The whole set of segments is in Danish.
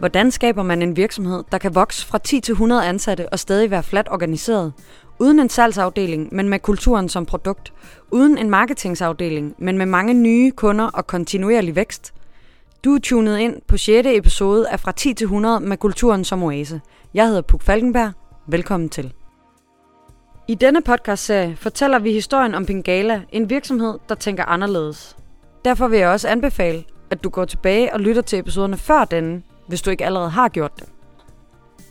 Hvordan skaber man en virksomhed, der kan vokse fra 10 til 100 ansatte og stadig være flat organiseret? Uden en salgsafdeling, men med kulturen som produkt. Uden en marketingsafdeling, men med mange nye kunder og kontinuerlig vækst. Du er tunet ind på 6. episode af Fra 10 til 100 med kulturen som oase. Jeg hedder Puk Falkenberg. Velkommen til. I denne podcastserie fortæller vi historien om Pingala, en virksomhed, der tænker anderledes. Derfor vil jeg også anbefale, at du går tilbage og lytter til episoderne før denne, hvis du ikke allerede har gjort det.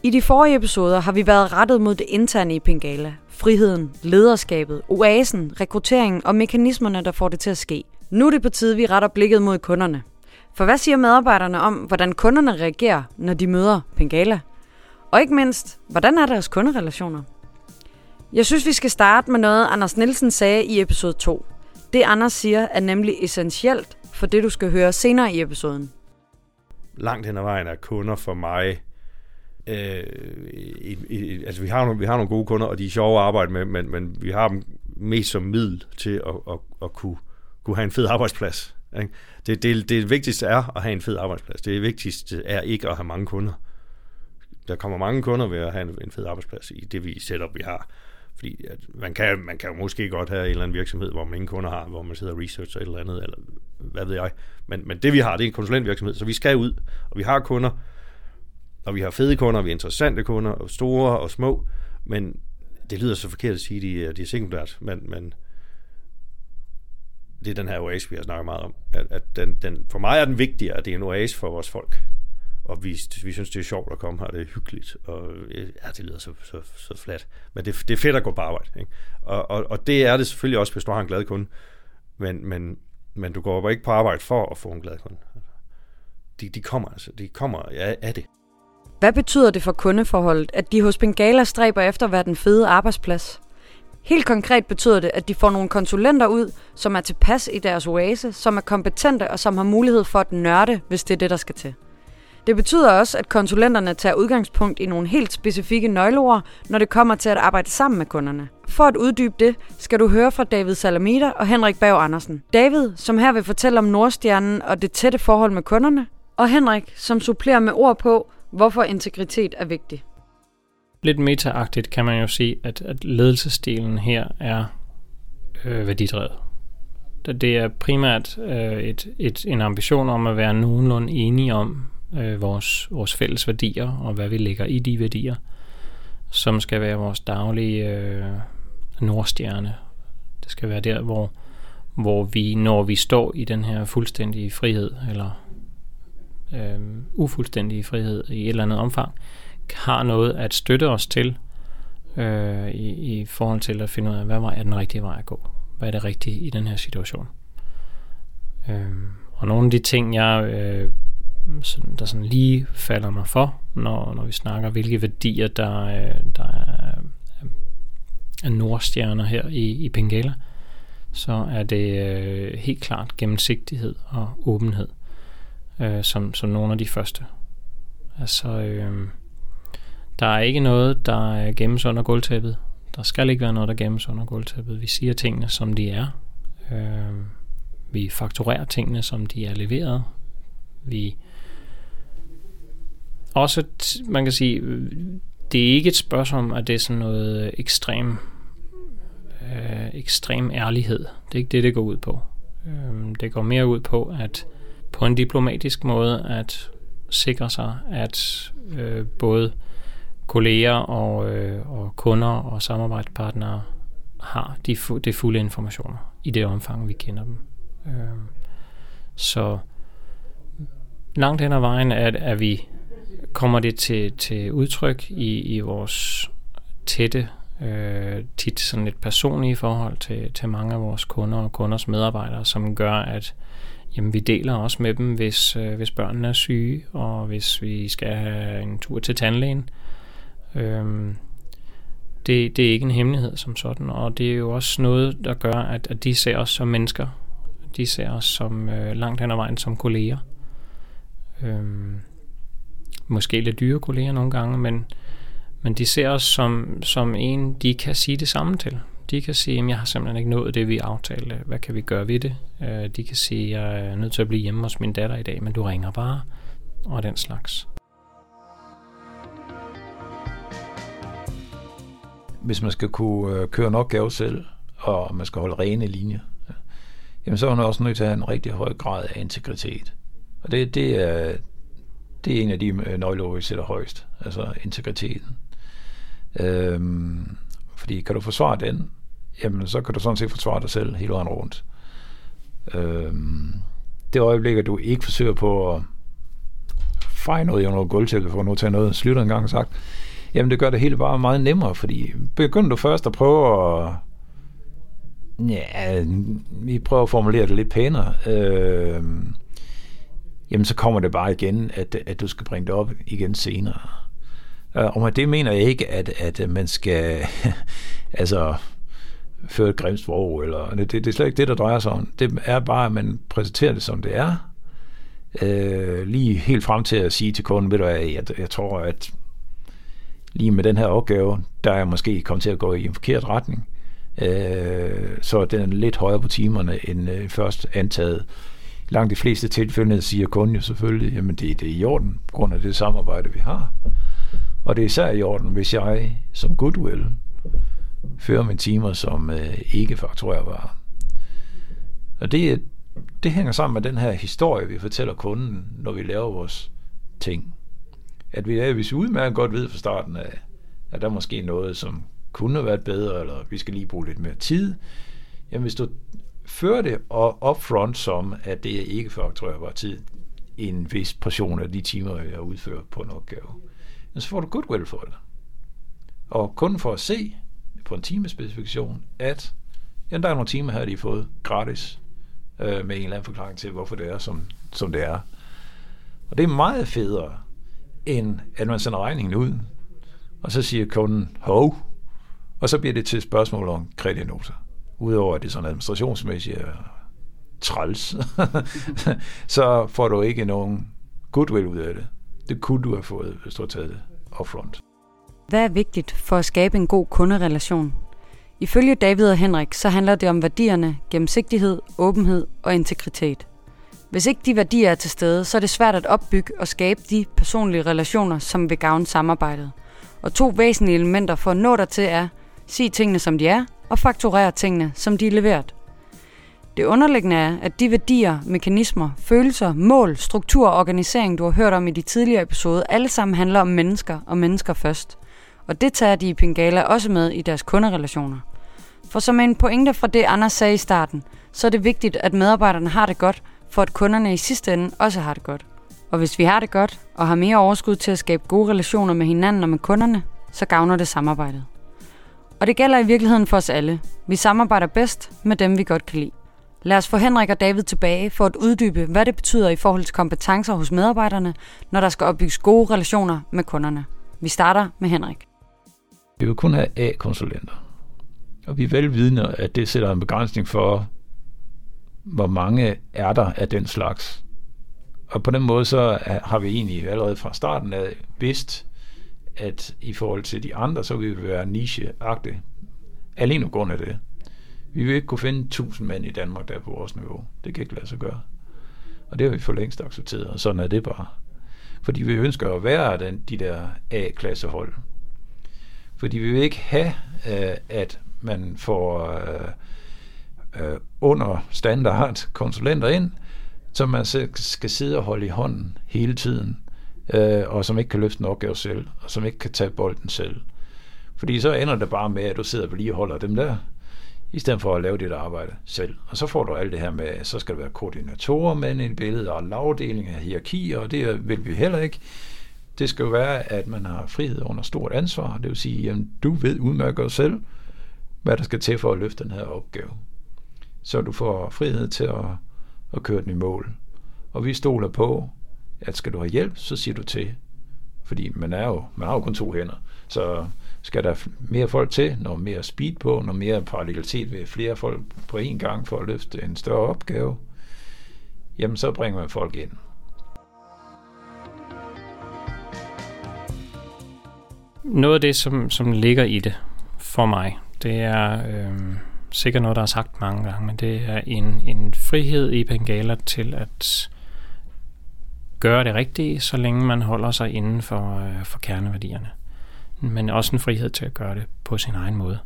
I de forrige episoder har vi været rettet mod det interne i Pingala. Friheden, lederskabet, oasen, rekrutteringen og mekanismerne, der får det til at ske. Nu er det på tide, vi retter blikket mod kunderne. For hvad siger medarbejderne om, hvordan kunderne reagerer, når de møder Pingala? Og ikke mindst, hvordan er deres kunderelationer? Jeg synes, vi skal starte med noget, Anders Nielsen sagde i episode 2. Det Anders siger er nemlig essentielt for det, du skal høre senere i episoden. Langt hen ad vejen er kunder for mig øh, i, i, altså vi har, nogle, vi har nogle gode kunder, og de er sjove at arbejde med, men, men vi har dem mest som middel til at, at, at kunne, kunne have en fed arbejdsplads. Ikke? Det, det, det vigtigste er at have en fed arbejdsplads. Det vigtigste er ikke at have mange kunder. Der kommer mange kunder ved at have en, en fed arbejdsplads i det vi setup, vi har. Fordi at man, kan, man kan jo måske godt have en eller anden virksomhed, hvor man ingen kunder har, hvor man sidder og researcher et eller andet, eller hvad ved jeg. Men, men det vi har, det er en konsulentvirksomhed, så vi skal ud, og vi har kunder, og vi har fede kunder, vi har interessante kunder, og store og små, men det lyder så forkert at sige, at de, er, de er sekundært, men, men det er den her oase, vi har snakket meget om. At, at den, den, for mig er den vigtigere, at det er en oase for vores folk. Og vi, vi synes, det er sjovt at komme her, det er hyggeligt, og øh, ja, det lyder så, så, så flat. Men det, det er fedt at gå på arbejde. Ikke? Og, og, og det er det selvfølgelig også, hvis du har en glad kunde. Men, men, men du går ikke på arbejde for at få en glad kunde. De, de kommer altså, de kommer af, af det. Hvad betyder det for kundeforholdet, at de hos Bengala stræber efter at være den fede arbejdsplads? Helt konkret betyder det, at de får nogle konsulenter ud, som er tilpas i deres oase, som er kompetente og som har mulighed for at nørde, hvis det er det, der skal til. Det betyder også, at konsulenterne tager udgangspunkt i nogle helt specifikke nøgleord, når det kommer til at arbejde sammen med kunderne. For at uddybe det, skal du høre fra David Salamita og Henrik Berg Andersen. David, som her vil fortælle om Nordstjernen og det tætte forhold med kunderne, og Henrik, som supplerer med ord på, hvorfor integritet er vigtig. Lidt metaagtigt kan man jo sige, at, at ledelsesstilen her er øh, værdidrevet. Det er primært øh, et, et, en ambition om at være nogenlunde enige om øh, vores, vores fælles værdier og hvad vi lægger i de værdier, som skal være vores daglige øh, nordstjerne. Det skal være der, hvor, hvor vi, når vi står i den her fuldstændige frihed, eller øh, ufuldstændige frihed i et eller andet omfang, har noget at støtte os til øh, i, i forhold til at finde ud af, hvad vej er den rigtige vej at gå? Hvad er det rigtige i den her situation? Øh, og nogle af de ting, jeg, øh, Mm, sådan, der sådan lige falder mig for, når, når vi snakker, hvilke værdier, der, øh, der er, er nordstjerner her i, i Pengala, så er det øh, helt klart gennemsigtighed og åbenhed øh, som, som nogle af de første. Altså, øh, der er ikke noget, der gemmes under gulvtæppet. Der skal ikke være noget, der gemmes under gulvtæppet. Vi siger tingene, som de er. Øh, vi fakturerer tingene, som de er leveret. Vi også, man kan sige, øh, det er ikke et spørgsmål om, at det er sådan noget øh, ekstrem, øh, ekstrem ærlighed. Det er ikke det, det går ud på. Øh, det går mere ud på, at på en diplomatisk måde at sikre sig, at øh, både kolleger og, øh, og kunder og samarbejdspartnere har de, fu- de fulde informationer i det omfang, vi kender dem. Øh, så langt hen ad vejen er, er vi kommer det til, til udtryk i, i vores tætte, øh, tit sådan lidt personlige forhold til, til mange af vores kunder og kunders medarbejdere, som gør, at Jamen, vi deler også med dem, hvis, øh, hvis børnene er syge, og hvis vi skal have en tur til tandlægen. Øhm, det, det er ikke en hemmelighed som sådan, og det er jo også noget, der gør, at, at de ser os som mennesker. De ser os som øh, langt hen ad vejen som kolleger. Øhm, måske lidt dyre kolleger nogle gange, men, men de ser os som, som en, de kan sige det samme til. De kan sige, at jeg har simpelthen ikke nået det, vi aftalte. Hvad kan vi gøre ved det? Øh, de kan sige, at jeg er nødt til at blive hjemme hos min datter i dag, men du ringer bare, og den slags. Hvis man skal kunne øh, køre nok opgave selv, og man skal holde rene linjer, jamen så er man også nødt til at have en rigtig høj grad af integritet. Og det, det, er, det er en af de øh, nøgleord, vi sætter højst, altså integriteten. Øhm, fordi kan du forsvare den, jamen så kan du sådan set forsvare dig selv hele vejen rundt. Øhm, det øjeblik, at du ikke forsøger på at feje noget i noget gulvtæppe, for at nu tage noget, slutter en gang sagt, jamen det gør det hele bare meget nemmere, fordi begynder du først at prøve at Ja, vi prøver at formulere det lidt pænere. Øh, jamen, så kommer det bare igen, at, at du skal bringe det op igen senere. Øh, og med det mener jeg ikke, at, at man skal altså føre et grimt sprog, eller det, det er slet ikke det, der drejer sig om. Det er bare, at man præsenterer det, som det er. Øh, lige helt frem til at sige til kunden, ved du hvad, jeg, jeg tror, at lige med den her opgave, der er jeg måske kommet til at gå i en forkert retning. Øh, så den er lidt højere på timerne end øh, først antaget. Langt de fleste tilfælde siger kunden jo selvfølgelig, jamen det, det er i orden, på grund af det samarbejde, vi har. Og det er især i orden, hvis jeg som goodwill fører mine timer som øh, ikke fakturerbar. Og det, det hænger sammen med den her historie, vi fortæller kunden, når vi laver vores ting. At vi, er, hvis vi udmærket godt ved fra starten af, at der er måske noget, som kunne have været bedre, eller vi skal lige bruge lidt mere tid. Jamen hvis du fører det upfront som, at det er ikke fakturerbar tid, en vis portion af de timer, jeg udfører på en opgave, så får du goodwill for det. Og kun for at se på en timespecifikation, at jamen, der er nogle timer her, de har fået gratis, øh, med en eller anden forklaring til, hvorfor det er, som, som det er. Og det er meget federe, end at man sender regningen ud, og så siger kunden, hov, og så bliver det til et spørgsmål om kreditnoter. Udover det sådan administrationsmæssigt øh, træls, så får du ikke nogen goodwill ud af det. Det kunne du have fået, hvis du havde taget det upfront. Hvad er vigtigt for at skabe en god kunderelation? Ifølge David og Henrik, så handler det om værdierne, gennemsigtighed, åbenhed og integritet. Hvis ikke de værdier er til stede, så er det svært at opbygge og skabe de personlige relationer, som vil gavne samarbejdet. Og to væsentlige elementer for at nå dertil er sig tingene som de er, og fakturere tingene som de er leveret. Det underliggende er, at de værdier, mekanismer, følelser, mål, struktur og organisering, du har hørt om i de tidligere episoder, alle sammen handler om mennesker og mennesker først. Og det tager de i Pingala også med i deres kunderelationer. For som en pointe fra det, Anders sagde i starten, så er det vigtigt, at medarbejderne har det godt, for at kunderne i sidste ende også har det godt. Og hvis vi har det godt, og har mere overskud til at skabe gode relationer med hinanden og med kunderne, så gavner det samarbejdet. Og det gælder i virkeligheden for os alle. Vi samarbejder bedst med dem, vi godt kan lide. Lad os få Henrik og David tilbage for at uddybe, hvad det betyder i forhold til kompetencer hos medarbejderne, når der skal opbygges gode relationer med kunderne. Vi starter med Henrik. Vi vil kun have A-konsulenter. Og vi er velvidende, at det sætter en begrænsning for, hvor mange er der af den slags. Og på den måde så har vi egentlig allerede fra starten af vidst, at i forhold til de andre, så vil vi være nicheagtige. Alene på grund af det. Vi vil ikke kunne finde 1000 mænd i Danmark, der er på vores niveau. Det kan ikke lade sig gøre. Og det har vi for længst accepteret, og sådan er det bare. Fordi vi ønsker at være den, de der A-klassehold. Fordi vi vil ikke have, øh, at man får øh, øh, under standard konsulenter ind, som man skal sidde og holde i hånden hele tiden øh, og som ikke kan løfte en opgave selv, og som ikke kan tage bolden selv. Fordi så ender det bare med, at du sidder og lige holder dem der, i stedet for at lave dit arbejde selv. Og så får du alt det her med, så skal der være koordinatorer med i billede, og lavdeling af hierarkier, og det vil vi heller ikke. Det skal jo være, at man har frihed under stort ansvar. Det vil sige, at du ved udmærket selv, hvad der skal til for at løfte den her opgave. Så du får frihed til at, at køre den i mål. Og vi stoler på, at skal du have hjælp, så siger du til. Fordi man er jo, man har jo kun to hænder. Så skal der mere folk til, noget mere speed på, noget mere parallelitet ved flere folk på én gang for at løfte en større opgave, jamen så bringer man folk ind. Noget af det, som, som ligger i det for mig, det er øh, sikkert noget, der er sagt mange gange, men det er en, en frihed i Bengala til at gøre det rigtige, så længe man holder sig inden for, øh, for kerneværdierne. men også en frihed til at gøre det på sin egen måde.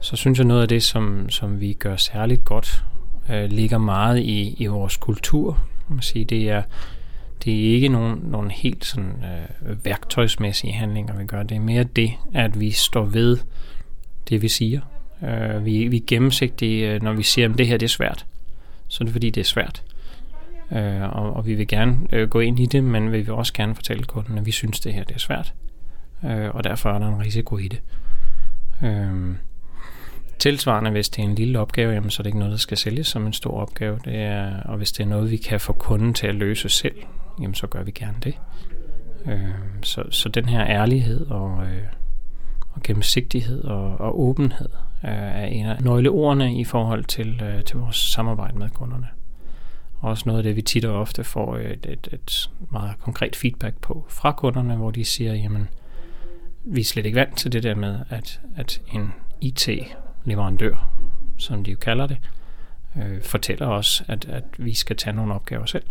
Så synes jeg noget af det, som, som vi gør særligt godt, øh, ligger meget i, i vores kultur. Man sige, det er det er ikke nogen, nogen helt sådan, øh, værktøjsmæssige handlinger, vi gør. Det er mere det, at vi står ved det, vi siger. Øh, vi, vi er gennemsigtige, øh, når vi siger, at det her det er svært. Så er det fordi, det er svært. Øh, og, og vi vil gerne øh, gå ind i det, men vi vil også gerne fortælle kunden, at vi synes, det her det er svært. Øh, og derfor er der en risiko i det. Øh, Tilsvarende, hvis det er en lille opgave, jamen, så er det ikke noget, der skal sælges som en stor opgave. Det er, og hvis det er noget, vi kan få kunden til at løse selv, jamen, så gør vi gerne det. Øh, så, så den her ærlighed og, øh, og gennemsigtighed og, og åbenhed øh, er en af nøgleordene i forhold til, øh, til vores samarbejde med kunderne. Også noget af det, vi tit og ofte får et, et, et meget konkret feedback på fra kunderne, hvor de siger, jamen, vi er slet ikke vant til det der med, at, at en IT leverandør, som de jo kalder det, øh, fortæller os, at, at vi skal tage nogle opgaver selv,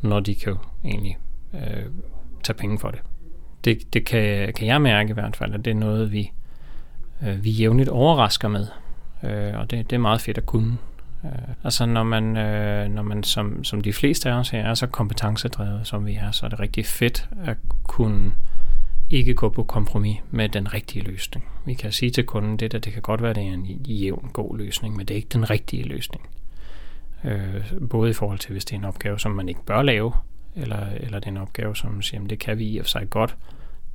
når de kan jo egentlig øh, tage penge for det. Det, det kan, kan jeg mærke i hvert fald, at det er noget, vi, øh, vi jævnligt overrasker med, øh, og det, det er meget fedt at kunne. Øh, altså når man, øh, når man som, som de fleste af os her er så kompetencedrevet, som vi er, så er det rigtig fedt at kunne ikke gå på kompromis med den rigtige løsning. Vi kan sige til kunden, det der, det kan godt være, det er en jævn god løsning, men det er ikke den rigtige løsning. Øh, både i forhold til, hvis det er en opgave, som man ikke bør lave, eller, eller det er en opgave, som siger, det kan vi i og for sig godt,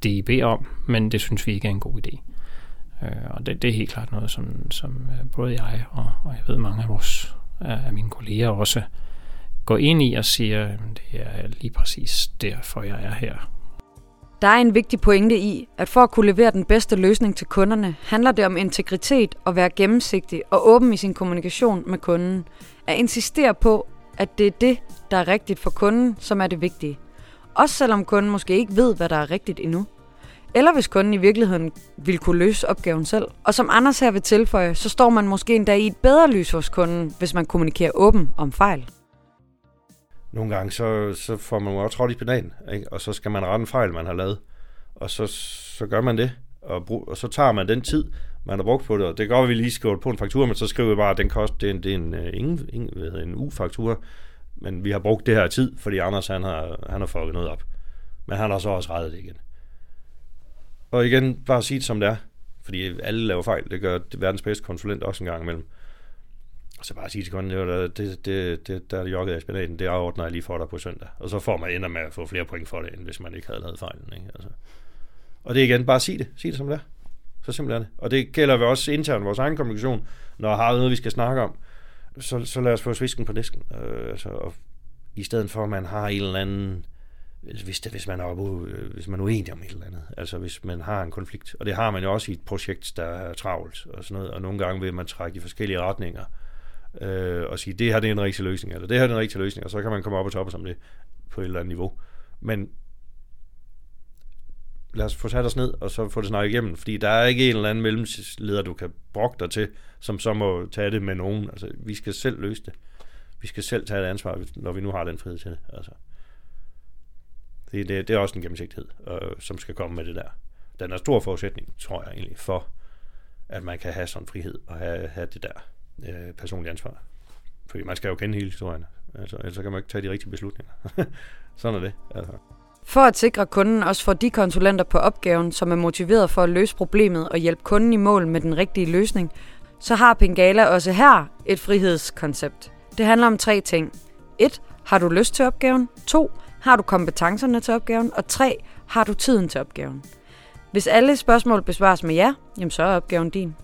det I beder om, men det synes vi ikke er en god idé. Øh, og det, det er helt klart noget, som, som øh, både jeg og, og jeg ved mange af, vores, af mine kolleger også går ind i og siger, det er lige præcis derfor, jeg er her der er en vigtig pointe i, at for at kunne levere den bedste løsning til kunderne, handler det om integritet og være gennemsigtig og åben i sin kommunikation med kunden. At insistere på, at det er det, der er rigtigt for kunden, som er det vigtige. Også selvom kunden måske ikke ved, hvad der er rigtigt endnu. Eller hvis kunden i virkeligheden vil kunne løse opgaven selv. Og som Anders her vil tilføje, så står man måske endda i et bedre lys hos kunden, hvis man kommunikerer åben om fejl nogle gange, så, så får man jo også trådt i pedalen, ikke? og så skal man rette en fejl, man har lavet. Og så, så gør man det, og, brug, og så tager man den tid, man har brugt på det, og det går, vi lige skriver på en faktura, men så skriver vi bare, at den kost, det er en, det er en, øh, ingen, ingen, hvad hedder, en U-faktura, men vi har brugt det her tid, fordi Anders han har, han har fucket noget op. Men han har så også rettet det igen. Og igen, bare sige det som det er, fordi alle laver fejl, det gør verdens bedste konsulent også en gang imellem. Så bare sige til kunden, det, det, det, det, der er jogget af spinaten, det afordner jeg lige for dig på søndag. Og så får man ender med at få flere point for det, end hvis man ikke havde lavet fejlen. Ikke? Altså. Og det er igen, bare sig det. Sig det som det er. Så simpelt er det. Og det gælder vi også internt vores egen kommunikation. Når har noget, vi skal snakke om, så, så lad os få svisken på disken. Øh, altså, og I stedet for, at man har en eller anden hvis, det, hvis, man er øh, hvis man er uenig om et eller andet. Altså hvis man har en konflikt. Og det har man jo også i et projekt, der er travlt og sådan noget. Og nogle gange vil man trække i forskellige retninger øh, og sige, det her det er en rigtig løsning, eller det her er en rigtig løsning, og så kan man komme op og toppe som det på et eller andet niveau. Men lad os få sat os ned, og så få det snakket igennem, fordi der er ikke en eller anden mellemleder, du kan brokke dig til, som så må tage det med nogen. Altså, vi skal selv løse det. Vi skal selv tage et ansvar, når vi nu har den frihed til det. Altså. Det, det, det er også en gennemsigtighed, øh, som skal komme med det der. Den er stor forudsætning, tror jeg egentlig, for at man kan have sådan frihed og have, have det der øh, personlige ansvar. Fordi man skal jo kende hele historien. Altså, ellers kan man ikke tage de rigtige beslutninger. Sådan er det. Altså. For at sikre kunden også får de konsulenter på opgaven, som er motiveret for at løse problemet og hjælpe kunden i mål med den rigtige løsning, så har Pengala også her et frihedskoncept. Det handler om tre ting. 1. Har du lyst til opgaven? 2. Har du kompetencerne til opgaven? Og tre, Har du tiden til opgaven? Hvis alle spørgsmål besvares med ja, jamen så er opgaven din.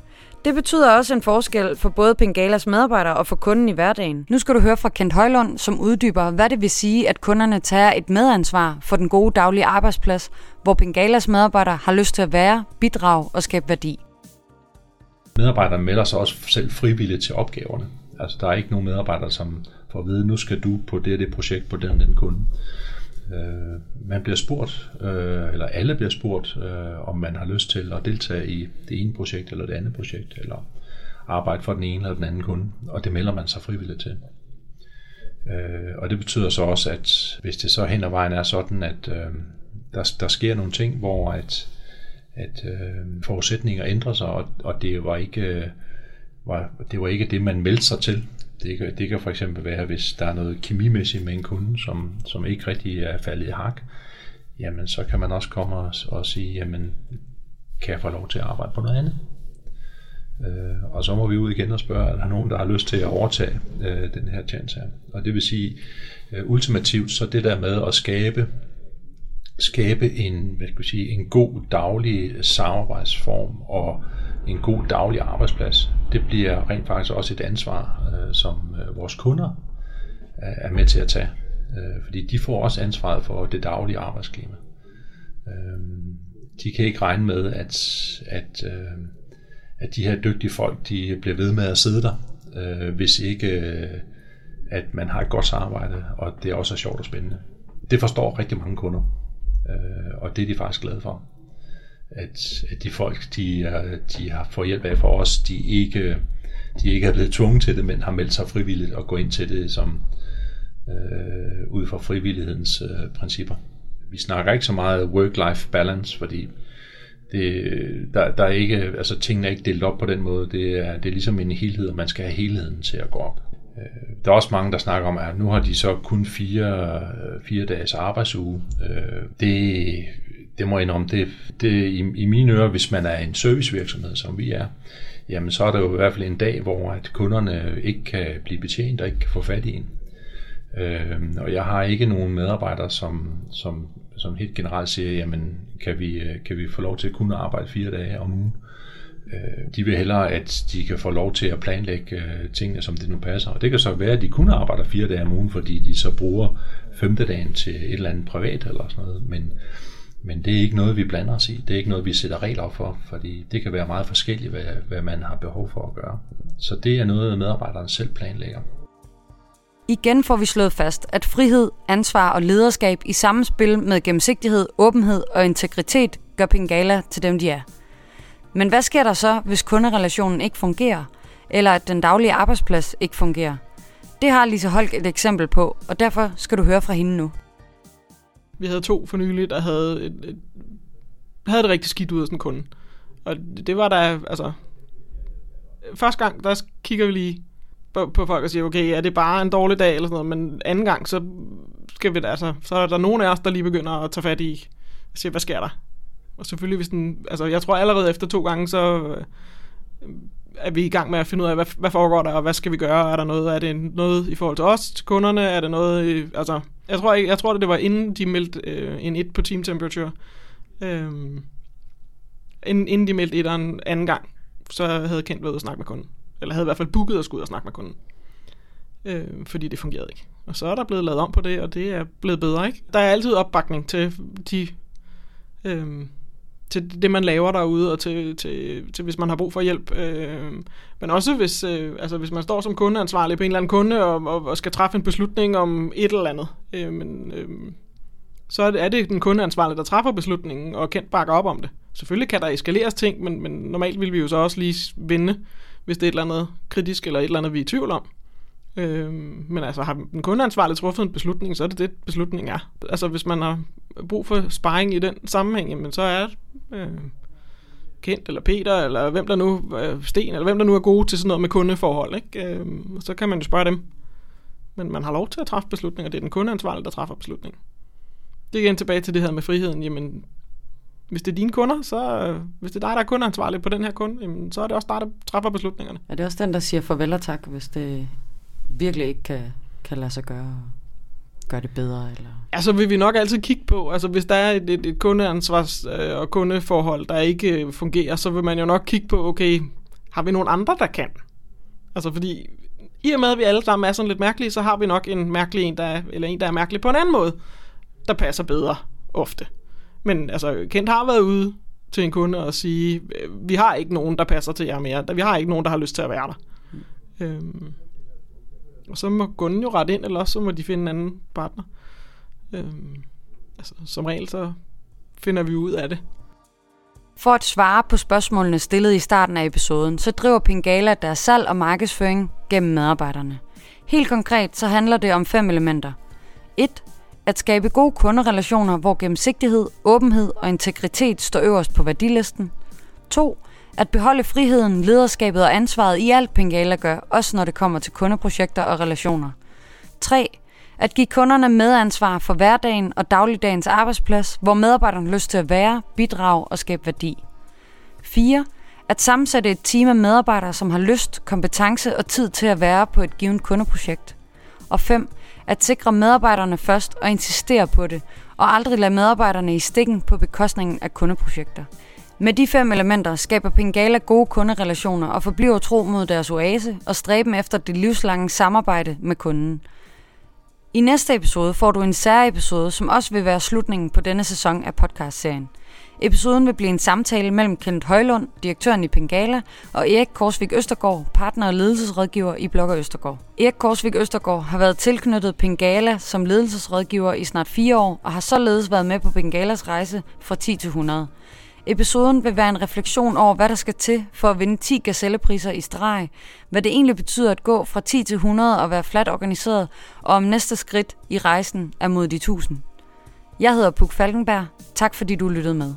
Det betyder også en forskel for både Pengalas medarbejdere og for kunden i hverdagen. Nu skal du høre fra Kent Højlund, som uddyber, hvad det vil sige, at kunderne tager et medansvar for den gode daglige arbejdsplads, hvor Pengalas medarbejdere har lyst til at være, bidrage og skabe værdi. Medarbejderne melder sig også selv frivilligt til opgaverne. Altså der er ikke nogen medarbejdere, som får at vide, nu skal du på det det projekt på den den kunde. Øh, man bliver spurgt, øh, eller alle bliver spurgt, øh, om man har lyst til at deltage i det ene projekt eller det andet projekt, eller arbejde for den ene eller den anden kunde, og det melder man sig frivilligt til. Øh, og det betyder så også, at hvis det så hen ad vejen er sådan, at øh, der, der sker nogle ting, hvor at, at øh, forudsætninger ændrer sig, og, og det var ikke øh, var, det var ikke det, man meldte sig til. Det kan, det kan for eksempel være, hvis der er noget kemimæssigt med en kunde, som, som ikke rigtig er faldet i hak, jamen så kan man også komme og, og sige, jamen kan jeg få lov til at arbejde på noget andet? Øh, og så må vi ud igen og spørge, er der nogen, der har lyst til at overtage øh, den her chance her? Og det vil sige, øh, ultimativt, så det der med at skabe skabe en, hvad skal jeg sige, en god daglig samarbejdsform og en god daglig arbejdsplads, det bliver rent faktisk også et ansvar, øh, som øh, vores kunder øh, er med til at tage. Øh, fordi de får også ansvaret for det daglige arbejdsklima. Øh, de kan ikke regne med, at, at, øh, at de her dygtige folk, de bliver ved med at sidde der, øh, hvis ikke øh, at man har et godt samarbejde, og det også er sjovt og spændende. Det forstår rigtig mange kunder, øh, og det er de faktisk glade for. At, at de folk, de, er, de har fået hjælp af for os, de ikke, de ikke er blevet tvunget til det, men har meldt sig frivilligt og gå ind til det som øh, ud fra frivillighedens øh, principper. Vi snakker ikke så meget work-life balance, fordi det, der, der er ikke, altså tingene er ikke delt op på den måde. Det er, det er ligesom en helhed, og man skal have helheden til at gå op. Øh, der er også mange, der snakker om, at nu har de så kun fire, øh, fire dages arbejdsuge. Øh, det, det må jeg indrømme, det, det i, i mine ører, hvis man er en servicevirksomhed, som vi er, jamen så er der jo i hvert fald en dag, hvor at kunderne ikke kan blive betjent og ikke kan få fat i en. Øh, og jeg har ikke nogen medarbejdere, som, som, som helt generelt siger, jamen kan vi, øh, kan vi få lov til at kunne arbejde fire dage om ugen? Øh, de vil hellere, at de kan få lov til at planlægge øh, tingene, som det nu passer. Og det kan så være, at de kun arbejder fire dage om ugen, fordi de så bruger femte dagen til et eller andet privat eller sådan noget. Men, men det er ikke noget, vi blander os i. Det er ikke noget, vi sætter regler for, fordi det kan være meget forskelligt, hvad, hvad man har behov for at gøre. Så det er noget, medarbejderen selv planlægger. Igen får vi slået fast, at frihed, ansvar og lederskab i samspil med gennemsigtighed, åbenhed og integritet gør Pingala til dem, de er. Men hvad sker der så, hvis kunderelationen ikke fungerer, eller at den daglige arbejdsplads ikke fungerer? Det har Lise Holk et eksempel på, og derfor skal du høre fra hende nu. Vi havde to for nylig, der havde, et, et, havde det rigtig skidt ud af sådan en kunde. Og det var der, altså... Første gang, der kigger vi lige på, på folk og siger, okay, er det bare en dårlig dag eller sådan noget, men anden gang, så skal vi da, altså, så er der nogen af os, der lige begynder at tage fat i, og siger, hvad sker der? Og selvfølgelig, hvis den, altså jeg tror allerede efter to gange, så øh, er vi i gang med at finde ud af, hvad, hvad foregår der, og hvad skal vi gøre? Er der noget, er det noget i forhold til os, til kunderne? Er det noget, i, altså, jeg tror, jeg, jeg tror, det var inden de meldte øh, en 1 på team temperature. Øh, inden, inden de meldte et en anden gang, så havde Kent været ude og snakke med kunden. Eller havde i hvert fald booket at skulle ud og snakke med kunden. Øh, fordi det fungerede ikke. Og så er der blevet lavet om på det, og det er blevet bedre, ikke? Der er altid opbakning til de... Øh, til det, man laver derude, og til, til, til hvis man har brug for hjælp. Øh, men også hvis, øh, altså, hvis man står som kundeansvarlig på en eller anden kunde, og, og, og skal træffe en beslutning om et eller andet. Øh, men, øh, så er det den kundeansvarlige, der træffer beslutningen, og kendt bakker op om det. Selvfølgelig kan der eskaleres ting, men, men normalt vil vi jo så også lige vinde, hvis det er et eller andet kritisk, eller et eller andet, vi er i tvivl om. Øh, men altså, har den kundeansvarlige truffet en beslutning, så er det det, beslutningen er. Altså, hvis man har brug for sparring i den sammenhæng, jamen, så er øh, Kent eller Peter, eller hvem der nu, øh, Sten, eller hvem der nu er gode til sådan noget med kundeforhold, ikke? Øh, så kan man jo spørge dem. Men man har lov til at træffe beslutninger. Det er den kundeansvarlige, der træffer beslutningen. Det er igen tilbage til det her med friheden. Jamen, hvis det er dine kunder, så øh, hvis det er dig, der er kundeansvarlig på den her kunde, jamen, så er det også dig, der træffer beslutningerne. Er det også den, der siger farvel og tak, hvis det virkelig ikke kan, kan lade sig gøre? gøre det bedre? Eller? Altså vil vi nok altid kigge på, altså hvis der er et, et, et kundeansvars øh, og kundeforhold, der ikke øh, fungerer, så vil man jo nok kigge på, okay, har vi nogle andre, der kan? Altså fordi, i og med at vi alle sammen er sådan lidt mærkelige, så har vi nok en mærkelig en, der er, eller en, der er mærkelig på en anden måde, der passer bedre ofte. Men altså, Kent har været ude til en kunde og sige, øh, vi har ikke nogen, der passer til jer mere. Vi har ikke nogen, der har lyst til at være der. Mm. Øhm, og så må kunden jo rette ind, eller også så må de finde en anden partner. Øhm, altså, som regel så finder vi ud af det. For at svare på spørgsmålene stillet i starten af episoden, så driver Pingala deres salg og markedsføring gennem medarbejderne. Helt konkret så handler det om fem elementer. 1. At skabe gode kunderelationer, hvor gennemsigtighed, åbenhed og integritet står øverst på værdilisten. 2. At beholde friheden, lederskabet og ansvaret i alt Pengala gør, også når det kommer til kundeprojekter og relationer. 3. At give kunderne medansvar for hverdagen og dagligdagens arbejdsplads, hvor medarbejderne lyst til at være, bidrage og skabe værdi. 4. At sammensætte et team af medarbejdere, som har lyst, kompetence og tid til at være på et givet kundeprojekt. Og 5. At sikre medarbejderne først og insistere på det, og aldrig lade medarbejderne i stikken på bekostningen af kundeprojekter. Med de fem elementer skaber Pengala gode kunderelationer og forbliver tro mod deres oase og stræben efter det livslange samarbejde med kunden. I næste episode får du en særepisode, som også vil være slutningen på denne sæson af podcastserien. Episoden vil blive en samtale mellem Kent Højlund, direktøren i Pengala, og Erik Korsvik Østergaard, partner og ledelsesrådgiver i Blokker Østergaard. Erik Korsvik Østergaard har været tilknyttet Pengala som ledelsesrådgiver i snart fire år, og har således været med på Pengalas rejse fra 10 til 100. Episoden vil være en refleksion over, hvad der skal til for at vinde 10 gazellepriser i streg, hvad det egentlig betyder at gå fra 10 til 100 og være flat organiseret, og om næste skridt i rejsen er mod de 1000. Jeg hedder Puk Falkenberg. Tak fordi du lyttede med.